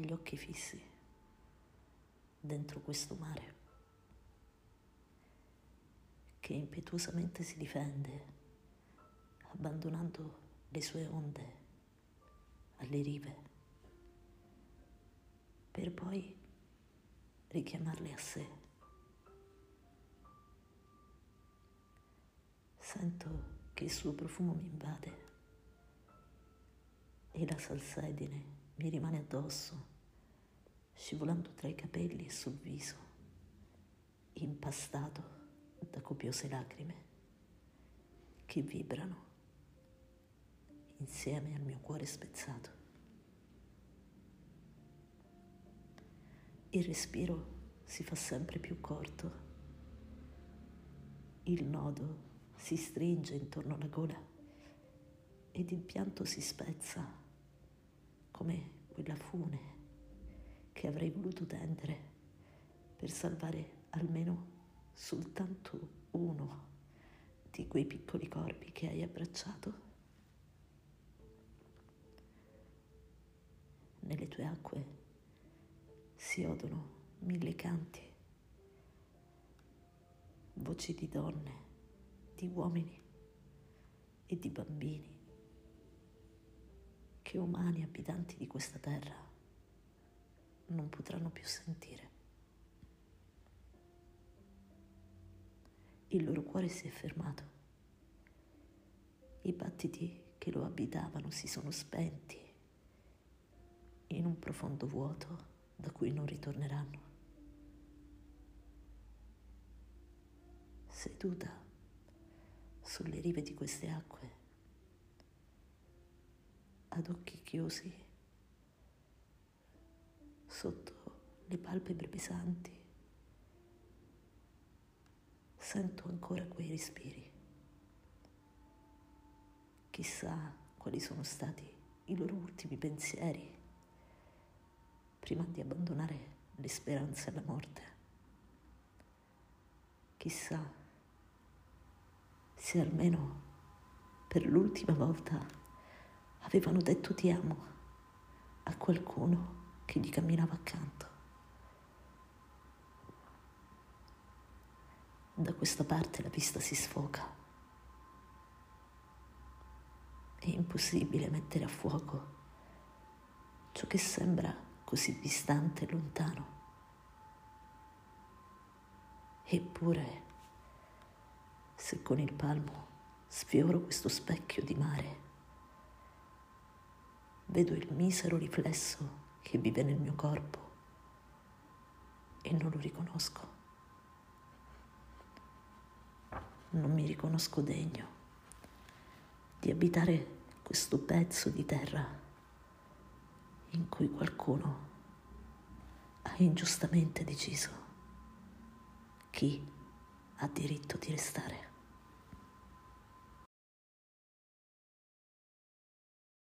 gli occhi fissi dentro questo mare che impetuosamente si difende, abbandonando le sue onde alle rive, per poi richiamarle a sé. Sento che il suo profumo mi invade e la salsedine mi rimane addosso, scivolando tra i capelli e sul viso, impastato da copiose lacrime che vibrano insieme al mio cuore spezzato. Il respiro si fa sempre più corto, il nodo si stringe intorno alla gola ed il pianto si spezza come quella fune che avrei voluto tendere per salvare almeno soltanto uno di quei piccoli corpi che hai abbracciato. Nelle tue acque si odono mille canti, voci di donne, di uomini e di bambini che umani abitanti di questa terra non potranno più sentire. Il loro cuore si è fermato. I battiti che lo abitavano si sono spenti in un profondo vuoto da cui non ritorneranno. Seduta sulle rive di queste acque, ad occhi chiusi, sotto le palpebre pesanti, sento ancora quei respiri. Chissà quali sono stati i loro ultimi pensieri prima di abbandonare le speranze alla morte. Chissà se almeno per l'ultima volta avevano detto ti amo a qualcuno che gli camminava accanto. Da questa parte la vista si sfoca. È impossibile mettere a fuoco ciò che sembra così distante e lontano. Eppure, se con il palmo sfioro questo specchio di mare, vedo il misero riflesso che vive nel mio corpo e non lo riconosco. Non mi riconosco degno di abitare questo pezzo di terra in cui qualcuno ha ingiustamente deciso chi ha diritto di restare.